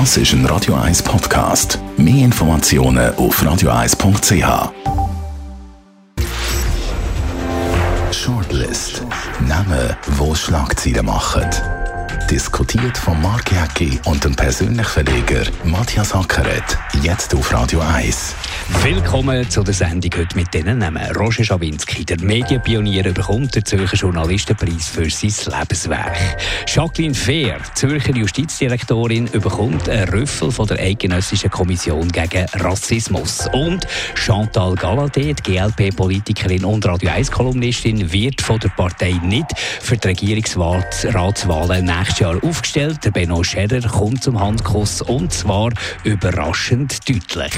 Das ist ein Radio 1 Podcast. Mehr Informationen auf radio1.ch. Shortlist. Namen, wo Schlagzeilen machen. Diskutiert von Mark Jäcki und dem persönlichen Verleger Matthias Ackeret. Jetzt auf Radio 1. Willkommen zu der Sendung heute mit diesen Namen. Roger Schawinski, der Medienpionier, bekommt den Zürcher Journalistenpreis für sein Lebenswerk. Jacqueline Fehr, Zürcher Justizdirektorin, bekommt einen Rüffel von der Eidgenössischen Kommission gegen Rassismus. Und Chantal Galladay, die GLP-Politikerin und Radio 1-Kolumnistin, wird von der Partei nicht für die Regierungsratswahlen nächstes Jahr aufgestellt. Der Benno Scherer kommt zum Handkuss und zwar überraschend deutlich.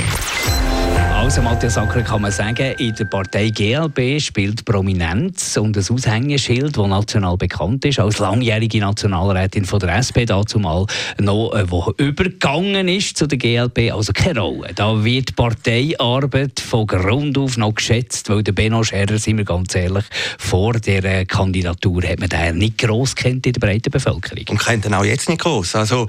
Also Matthias Acker kann man sagen, in der Partei GLB spielt Prominenz und ein Aushängeschild, das national bekannt ist, als langjährige Nationalrätin von der SP dazu mal noch, äh, wo übergegangen ist zu der GLB, also keine Rolle. Da wird Parteiarbeit von Grund auf noch geschätzt, weil der Benno Scherer, sind wir ganz ehrlich, vor der Kandidatur hat man den nicht gross kennt in der breiten Bevölkerung. Und kennt ihn auch jetzt nicht gross. Also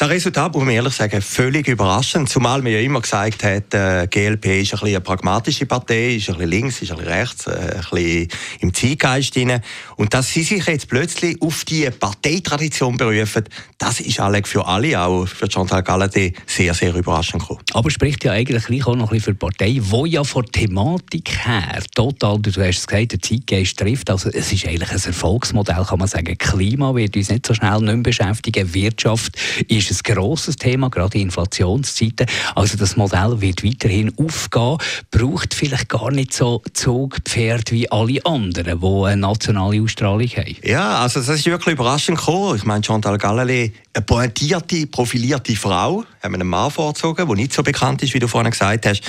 das Resultat, muss man ehrlich sagen, völlig überraschend. Zumal man ja immer gesagt hat, äh, GLP ist ein eine pragmatische Partei, ist ein bisschen links, ist ein bisschen rechts, äh, ein bisschen im Zeitgeist drin. Und dass sie sich jetzt plötzlich auf die Parteitradition berufen, das ist alle für alle, auch für Chantal Galladay, sehr, sehr überraschend gekommen. Aber spricht ja eigentlich auch noch ein bisschen für die Partei, die ja von der Thematik her total, du hast es gesagt, der Zeitgeist trifft. Also es ist eigentlich ein Erfolgsmodell, kann man sagen. Klima wird uns nicht so schnell nicht mehr beschäftigen. Wirtschaft ist ist ein grosses Thema, gerade in Inflationszeiten. Also das Modell wird weiterhin aufgehen, braucht vielleicht gar nicht so Zugpferd wie alle anderen, die eine nationale Ausstrahlung haben. Ja, also das ist wirklich überraschend gekommen. Ich meine, Chantal Gallalé, eine pointierte, profilierte Frau, haben einen Mann vorgezogen, der nicht so bekannt ist, wie du vorhin gesagt hast.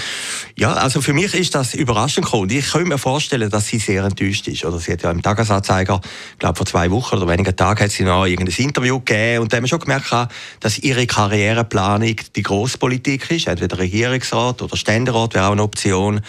Ja, also für mich ist das überraschend gekommen. Ich kann mir vorstellen, dass sie sehr enttäuscht ist. Oder sie hat ja im Tagesanzeiger, ich glaube vor zwei Wochen oder wenigen Tagen, hat sie noch irgendein Interview gegeben und da haben wir schon gemerkt, dass dass ihre Karriereplanung die Großpolitik ist, entweder Regierungsrat oder Ständerat wäre auch eine Option.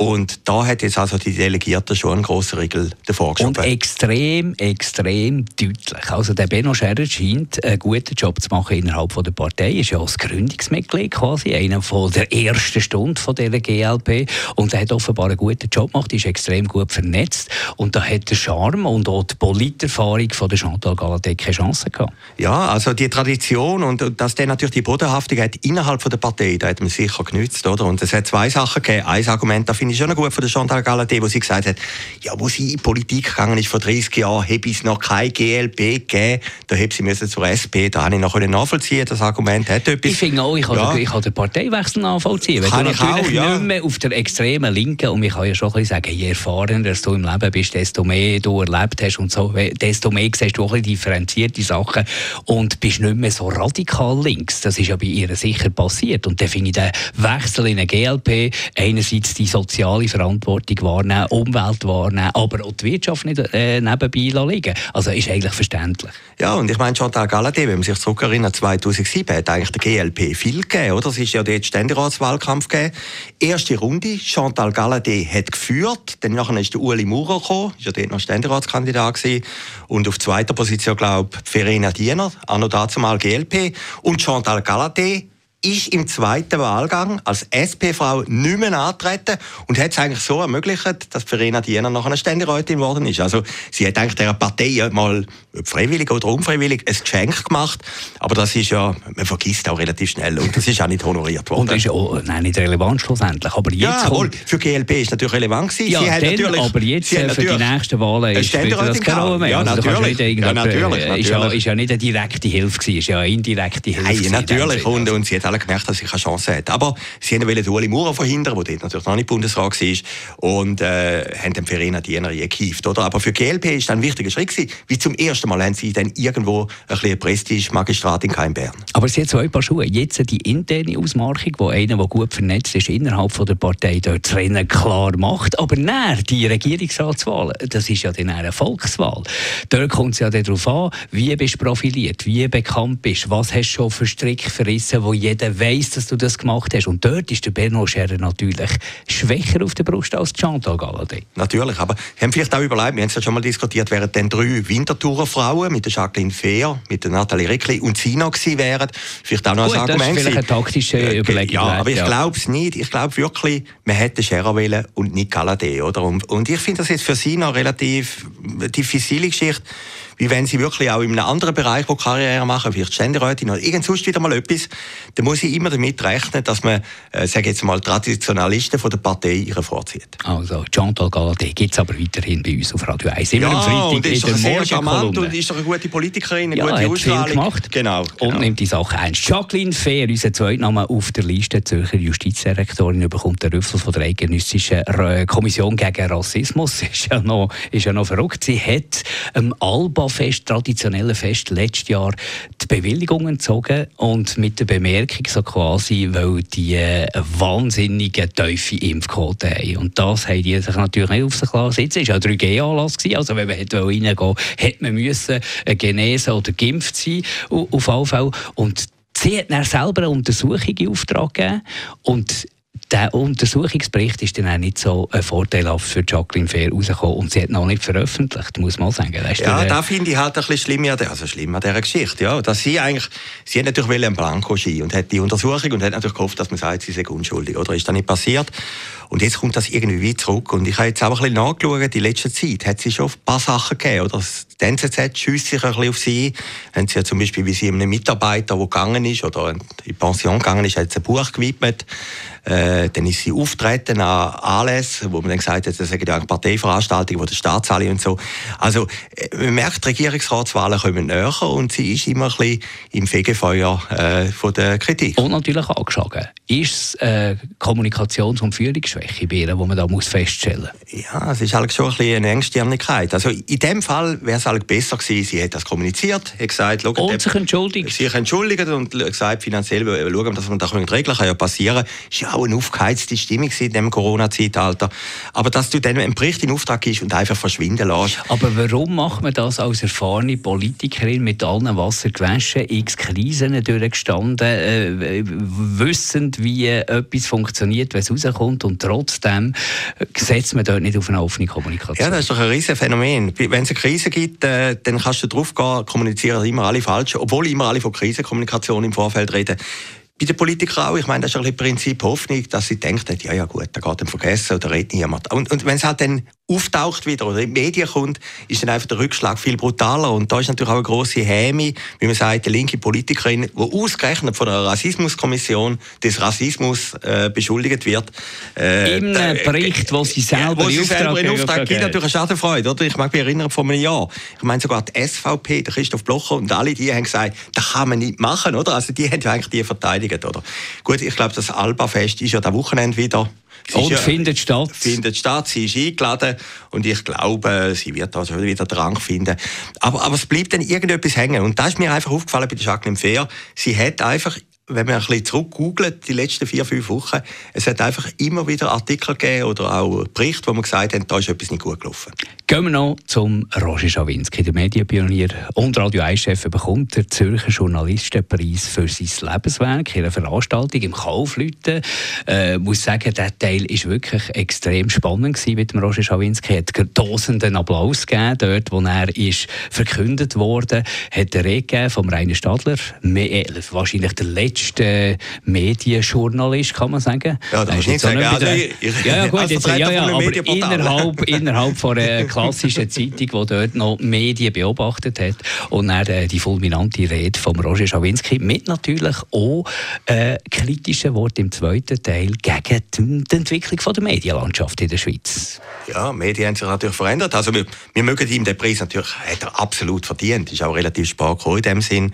Und da hat jetzt also die Delegierten schon einen grossen Riegel davor geschoben. Und extrem, extrem deutlich. Also der Benno Scherer scheint einen guten Job zu machen innerhalb der Partei. Er ist ja als Gründungsmitglied quasi, einer von der ersten Stunde von dieser GLP. Und er hat offenbar einen guten Job gemacht, ist extrem gut vernetzt. Und da hat der Charme und auch die Politerfahrung von der Chantal Galladay keine Chance gehabt. Ja, also die Tradition und dass der natürlich die Bodenhaftigkeit innerhalb der Partei, da hat man sicher genützt, oder? Und es hat zwei Sachen gegeben. Ein Argument, da finde finde ich schon gut von der Chantal Galladay, wo sie gesagt hat, ja, wo sie in Politik gegangen ist vor 30 Jahren, habe es noch kein GLP gegeben, da hätte sie müssen zur SP, da habe ich noch nachvollziehen das Argument hat etwas. Ich finde auch, ich kann, ja. den, ich kann den Parteiwechsel nachvollziehen, kann du natürlich auch, ja. nicht mehr auf der extremen Linken, und ich kann ja schon ein bisschen sagen, je erfahrener du im Leben bist, desto mehr du erlebt hast und so, desto mehr siehst du auch ein differenzierte Sachen und bist nicht mehr so radikal links. Das ist ja bei ihr sicher passiert und dann finde ich den Wechsel in eine GLP, einerseits die soziale soziale Verantwortung wahrnehmen, Umwelt wahrnehmen, aber auch die Wirtschaft nicht äh, nebenbei liegen. Also ist eigentlich verständlich. Ja, und ich meine, Chantal Galladay, wenn man sich zurückerinnert, 2007 hat eigentlich der GLP viel gegeben, oder? Es ist ja dort Ständeratswahlkampf gegeben. Erste Runde, Chantal Galladay hat geführt, dann nachher ist der Ueli Maurer gekommen, ist ja dort noch Ständeratskandidat gewesen. Und auf zweiter Position, glaube ich, Verena Diener, auch noch dazu mal GLP. Und Chantal Galladay ist im zweiten Wahlgang als SP-Frau nicht mehr antreten und hat es eigentlich so ermöglicht, dass Verena Diener noch eine Ständerätin geworden ist. Also sie hat eigentlich der Partei mal freiwillig oder unfreiwillig ein Geschenk gemacht, aber das ist ja, man vergisst auch relativ schnell und das ist auch nicht honoriert worden. Und ist auch nein, nicht relevant schlussendlich. Aber jetzt ja, wohl, für GLP ist natürlich relevant gewesen. Ja, sie dann, natürlich, aber jetzt sie für die nächsten Wahlen ist das keine Rolle mehr. Ja, also, natürlich. Ja, natürlich, natürlich. Ist, ja, ist ja nicht eine direkte Hilfe gewesen, ist ja eine indirekte Hilfe. Nein, natürlich. Und, und sie hat alle gemerkt, dass sie keine Chance hat. Aber sie wollten Ueli Maurer verhindern, der dort natürlich noch nicht Bundesrat war, und äh, haben den Verena Diener gekauft. Oder? Aber für GLP war das ein wichtiger Schritt, gewesen, wie zum ersten Mal haben sie dann irgendwo ein bisschen Prestige-Magistrat in Bern. Aber sie hat zwei Paar Schuhe. Jetzt die interne Ausmarchung, wo einer, der gut vernetzt ist, innerhalb der Partei dort das Rennen klar macht. Aber näher die Regierungsratswahl, das ist ja dann eine Volkswahl. Dort kommt es ja darauf an, wie bist du profiliert, wie bekannt bist, was hast du schon für Strick verrissen, wo jeder weiß, dass du das gemacht hast. Und dort ist der Bernard Scherer natürlich schwächer auf der Brust als Chantal Galladay. Natürlich, aber wir haben vielleicht auch überlegt, wir haben es ja schon mal diskutiert, wären dann drei Wintertourer Frauen mit der Jacqueline Fehr, mit der Nathalie Rickli und sie noch gewesen wären. Vielleicht auch noch Gut, ein Argument. Das ist vielleicht eine taktische äh, Überlegung. Ja, aber ich ja. glaube es nicht. Ich glaube wirklich, man hätte Scherer wählen und nicht Galadé, oder? Und, und ich finde das jetzt für sie noch relativ diffizile Geschichte wie wenn sie wirklich auch in einem anderen Bereich wo Karriere machen, vielleicht Ständerätin oder irgend sonst wieder mal etwas, dann muss ich immer damit rechnen, dass man, äh, sage jetzt mal, Traditionalisten von der Partei ihre vorzieht. Also, Chantal Galadé gibt es aber weiterhin bei uns auf Radio 1. Immer ja, am Freitag und ist der sehr charmant und ist doch eine gute Politikerin, eine ja, gute Ausstrahlung. Viel gemacht genau, genau. Und nimmt die Sache ernst. Jacqueline Fehr, unser Zweitname auf der Liste, Zürcher Justizdirektorin, bekommt den Rüffel von der Eidgenössischen Kommission gegen Rassismus. Ist ja noch, ist ja noch verrückt. Sie hat ähm, Alba Fest, traditionelle Fest, letztes Jahr die Bewilligung entzogen und mit der Bemerkung so quasi, weil die äh, wahnsinnige tiefe Impfquote haben. Und das haben die sich natürlich nicht auf sich lassen. Jetzt war ja 3G-Anlass, also wenn man reingehen wollte, hätte man äh, genesen oder geimpft sein, auf jeden Fall. Und sie hat dann selber eine Untersuchung in Auftrag gegeben und der Untersuchungsbericht ist dann auch nicht so äh, vorteilhaft für Jacqueline Fair rausgekommen und sie hat noch nicht veröffentlicht, muss man sagen. ja, da finde ich halt ein bisschen schlimm an, also schlimm an dieser Geschichte, ja, dass sie eigentlich, sie hat natürlich einen Blankoschein und hat die Untersuchung und hat natürlich gehofft, dass man sagt, sie sei unschuldig, oder ist das nicht passiert? Und jetzt kommt das irgendwie wieder zurück. Und ich habe jetzt auch ein bisschen nachgeschaut, in letzter Zeit hat sie schon ein paar Sachen gegeben. Oder? Die NZZ schießt sich ein bisschen auf sie. Haben sie ja zum Beispiel, wie sie einem Mitarbeiter, der gegangen ist oder in Pension gegangen ist, hat sie ein Buch gewidmet. Äh, dann ist sie auftreten an Anlässen, wo man dann gesagt hat, das sind ja Parteiveranstaltungen, wo der Staat und so. Also, äh, man merkt, Regierungsratswahlen kommen näher und sie ist immer ein bisschen im Fegefeuer äh, von der Kritik. Und natürlich angeschlagen. Ist es äh, Kommunikations- und Führungsschwäche bei ihr, die man da muss feststellen muss? Ja, es ist halt schon ein bisschen eine Engstirnigkeit. Also, in dem Fall wäre es halt besser gewesen, sie hat das kommuniziert, hat gesagt, und sich entschuldigt. Sich entschuldigt und gesagt, finanziell schauen, dass man das regeln kann ja passieren. Ist ja auch eine aufgeheizte Stimmung in diesem Corona-Zeitalter. Aber dass du dann einen Bericht in Auftrag gibst und einfach verschwinden lässt. Aber warum macht man das als erfahrene Politikerin mit allen Wasser gewaschen, x Krisen durchgestanden, äh, wissend, wie etwas funktioniert, wenn es rauskommt und trotzdem setzt man dort nicht auf eine offene Kommunikation? Ja, das ist doch ein riesiges Phänomen. Wenn es eine Krise gibt, äh, dann kannst du drauf gehen, kommunizieren immer alle falsch, obwohl immer alle von Krisenkommunikation im Vorfeld reden bei den Politikern auch. Ich meine, das ist ein Prinzip Hoffnung, dass sie denken, ja, ja gut, da geht dann vergessen oder redet niemand. Und, und wenn es halt dann auftaucht wieder oder in die Medien kommt, ist dann einfach der Rückschlag viel brutaler. Und da ist natürlich auch eine grosse Häme, wie man sagt, die linke Politikerin, die ausgerechnet von der Rassismuskommission des Rassismus äh, beschuldigt wird. Äh, Im äh, Bericht, wo sie selber, wo sie selber in Auftrag gibt, natürlich eine Schadenfreude. Oder? Ich mag mich erinnern von einem Jahr. Ich meine sogar die SVP, der Christoph Blocher und alle die haben gesagt, das kann man nicht machen. Oder? Also die haben ja eigentlich die verteidigt. Oder? Gut, ich glaube, das Alba-Fest ist ja am Wochenende wieder. Und ja, findet statt. Findet statt, sie ist eingeladen und ich glaube, sie wird da schon wieder Drang finden. Aber, aber es bleibt dann irgendetwas hängen. Und da ist mir einfach aufgefallen bei der Jacqueline Fair, sie hat einfach wenn man ein bisschen zurückgoogelt, die letzten vier, fünf Wochen, es hat einfach immer wieder Artikel gegeben oder auch Berichte, wo man gesagt hat, da ist etwas nicht gut gelaufen. Gehen wir noch zum Roger Schawinski, der Medienpionier und Radio 1-Chef, bekommt den Zürcher Journalistenpreis für sein Lebenswerk in einer Veranstaltung im Kaufleuten. Äh, muss sagen, der Teil war wirklich extrem spannend gewesen mit dem Roger Schawinski. Er hat tausenden Applaus gegeben, dort, wo er ist verkündet wurde, hat er Rede vom Rainer Stadler, mehr, wahrscheinlich der letzte Medienjournalist, kann man sagen. Ja, das nicht sagen. Also, ich, ja, ja, gut, jetzt, ja, ja, aber innerhalb, innerhalb von einer klassischen Zeitung, die dort noch Medien beobachtet hat. Und dann äh, die fulminante Rede von Roger Schawinski mit natürlich auch äh, kritischen Worten im zweiten Teil gegen die Entwicklung von der Medienlandschaft in der Schweiz. Ja, Medien haben sich natürlich verändert. Also wir, wir mögen ihm den Preis natürlich, hat er absolut verdient. Ist auch relativ spät gekommen in dem Sinn.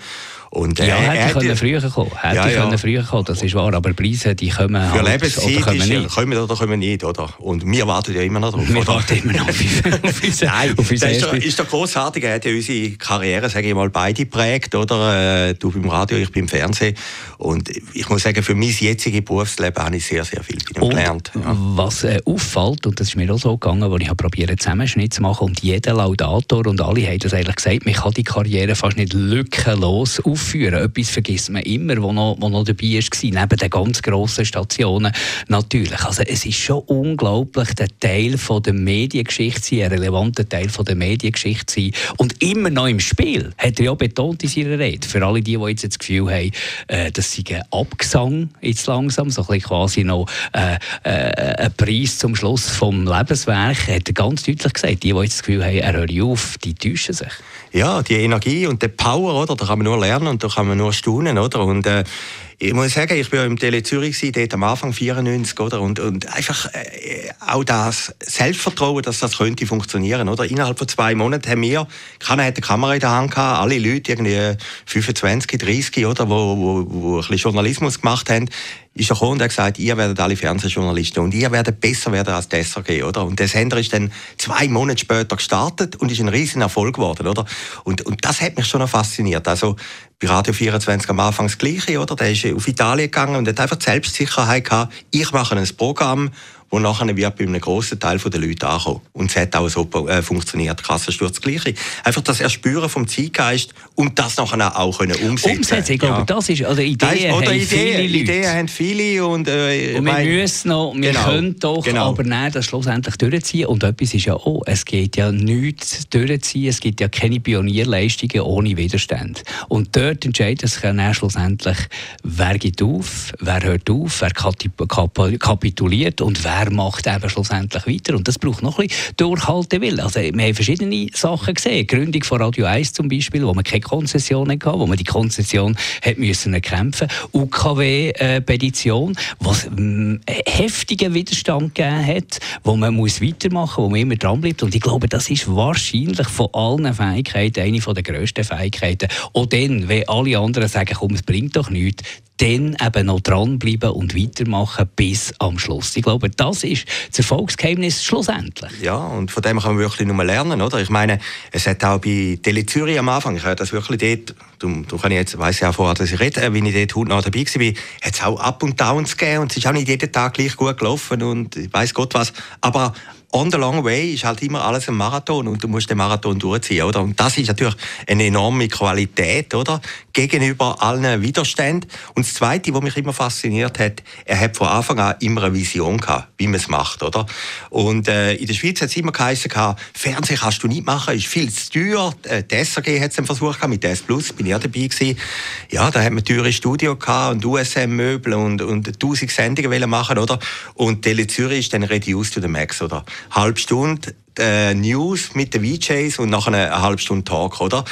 Und, äh, ja, hätte können früher kommen. Hätte ja, ja. können früher kommen, das ist wahr. Aber Preise, die kommen Für halt, Lebenszeit oder kommen, nicht. kommen oder kommen nicht, oder? Und wir warten ja immer noch drauf. Wir warten immer noch auf, unser, Nein, auf unser das ist, der, ist der großartig. Er hat ja unsere Karriere, sage ich mal, beide geprägt, oder? Äh, du beim Radio, ich beim Fernsehen. Und ich muss sagen, für mein jetziges Berufsleben habe ich sehr, sehr viel gelernt. Ja. Was äh, auffällt, und das ist mir auch so gegangen, als ich probiert Zusammenschnitt zu machen, und jeder Laudator und alle haben das eigentlich gesagt, man kann die Karriere fast nicht lückenlos auf aufführen. Etwas vergisst man immer, wo noch, wo noch dabei war, neben den ganz grossen Stationen natürlich. Also es ist schon unglaublich, der Teil von der Mediengeschichte sein, ein relevanter Teil von der Mediengeschichte sein und immer noch im Spiel, hat er ja betont in seiner Rede. Für alle die, die jetzt das Gefühl haben, äh, das sei ein Abgesang jetzt langsam, so ein quasi noch äh, äh, ein Preis zum Schluss vom Lebenswerk, hat er ganz deutlich gesagt, die, die jetzt das Gefühl haben, er höre auf, die täuschen sich. Ja, die Energie und die Power, oder, da kann man nur lernen und da kann man nur staunen, oder? Und äh, ich muss sagen, ich war im Tele Zürich dort am Anfang 94, oder? Und, und einfach äh, auch das Selbstvertrauen, dass das könnte funktionieren, oder? Innerhalb von zwei Monaten haben wir, keiner hat eine Kamera in der Hand gehabt, alle Leute, irgendwie 25, 30, oder, wo, wo, wo ein bisschen Journalismus gemacht haben, ist er gekommen und hat gesagt, ihr werdet alle Fernsehjournalisten und ihr werdet besser werden als der SRG, oder? Und der Sender ist dann zwei Monate später gestartet und ist ein riesen Erfolg geworden, oder? Und, und das hat mich schon fasziniert. Also, bei Radio 24 am Anfang das Gleiche, oder? Der ist auf Italien gegangen und hat einfach die Selbstsicherheit gehabt, ich mache ein Programm, wo nachher wird bei einem grossen Teil der Leute ankommen. Und es hat auch so äh, funktioniert. Kassensturz das Gleiche. Einfach das Erspüren vom Zeitgeist und das nachher auch können umsetzen. Umsetzen, ich glaube, ja. das ist, also Ideen oder haben Ideen, viele Leute. Ideen haben viele und, äh, und wir mein, müssen noch, wir genau, können doch, genau. aber nein, das schlussendlich durchziehen. Und etwas ist ja auch, es geht ja nichts durchziehen, es gibt ja keine Pionierleistungen ohne Widerstand. Und dort entscheidet sich dann schlussendlich, wer geht auf, wer hört auf, wer kapituliert und wer wer macht eben schlussendlich weiter. Und das braucht noch ein bisschen Durchhaltewillen. Also, wir haben verschiedene Sachen gesehen. Die Gründung von Radio 1 zum Beispiel, wo man keine Konzession hatte, wo man die Konzession hat müssen erkämpfen UKW-Petition, was ähm, heftigen Widerstand gegeben hat, wo man muss weitermachen muss, wo man immer dranbleibt. Und ich glaube, das ist wahrscheinlich von allen Fähigkeiten eine der grössten Fähigkeiten. Auch dann, wenn alle anderen sagen, komm, es bringt doch nichts, dann eben noch dranbleiben und weitermachen bis am Schluss. Ich glaube, das ist das Erfolgsgeheimnis schlussendlich. Ja, und von dem kann man wirklich nur lernen, oder? Ich meine, es hat auch bei Tele Zürich am Anfang, ich habe das wirklich dort, du, du kann ich jetzt, weiss ja vorher, dass ich rede, wie ich dort noch dabei war, hat es auch Up und Downs gegeben und es ist auch nicht jeden Tag gleich gut gelaufen und ich weiß Gott was, aber on the long way ist halt immer alles ein Marathon und du musst den Marathon durchziehen, oder? Und das ist natürlich eine enorme Qualität, oder? Gegenüber allen Widerständen. Und das Zweite, was mich immer fasziniert hat, er hat von Anfang an immer eine Vision gehabt, wie man es macht, oder? Und äh, in der Schweiz hat es immer geheißen, Fernsehen kannst du nicht machen, ist viel zu teuer. Äh, die SRG hat es dann versucht, mit DS Plus bin ich dabei gewesen. Ja, da hat man teure Studio gehabt und USM-Möbel und, und tausend Sendungen machen, oder? Und Tele Zürich ist dann reduced to the max, oder? Halbe Stunde äh, News mit den VJs und nachher eine halbe Stunde Talk, oder?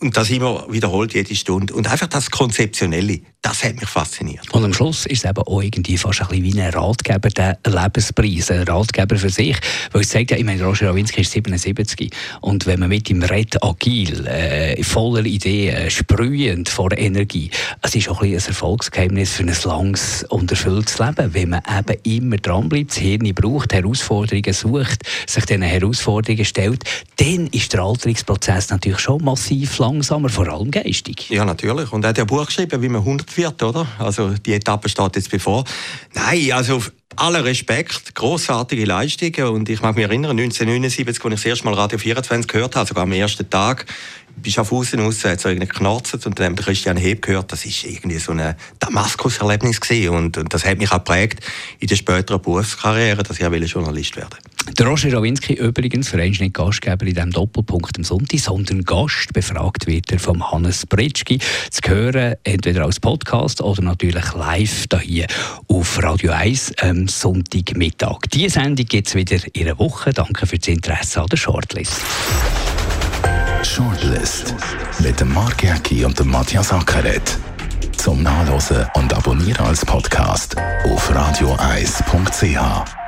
Und das immer wiederholt, jede Stunde. Und einfach das Konzeptionelle, das hat mich fasziniert. Und am Schluss ist es eben auch irgendwie fast ein bisschen wie ein Ratgeber, der Lebenspreis, ein Ratgeber für sich. Weil es sagt ja, ich meine, Roger Rawinski ist 77. Und wenn man mit ihm redet, agil, äh, voller Ideen, äh, sprühend vor Energie, es ist auch ein, ein Erfolgsgeheimnis für ein langes und erfülltes Leben, wenn man eben immer dranbleibt, das Hirn braucht, Herausforderungen sucht, sich diesen Herausforderungen stellt, dann ist der Alterungsprozess natürlich schon massiv lang langsamer, vor allem geistig. Ja, natürlich. Und er hat ja ein Buch geschrieben, wie man 100 wird, oder? Also die Etappe steht jetzt bevor. Nein, also aller Respekt, großartige Leistungen und ich mag mich erinnern, 1979, als ich das erste Mal Radio 24 gehört habe, sogar am ersten Tag, bist auf Außen raus, hat so irgendwie geknarzt und dann haben Christian Heb gehört, das ist irgendwie so ein Damaskus-Erlebnis und, und, das hat mich auch geprägt in der späteren Berufskarriere, dass ich Journalist werden wollte. Der Roger Rawinski übrigens, für nicht Gastgeber in diesem Doppelpunkt am Sonntag, sondern Gast befragt wird er vom Hannes Britschki. Zu hören, entweder als Podcast oder natürlich live hier auf Radio 1 am Sonntagmittag. Diese Sendung gibt es wieder in einer Woche. Danke für das Interesse an der Shortlist. Shortlist mit dem Mark Jäcki und dem Matthias Ackeret. Zum Nachlesen und Abonnieren als Podcast auf radioeis.ch.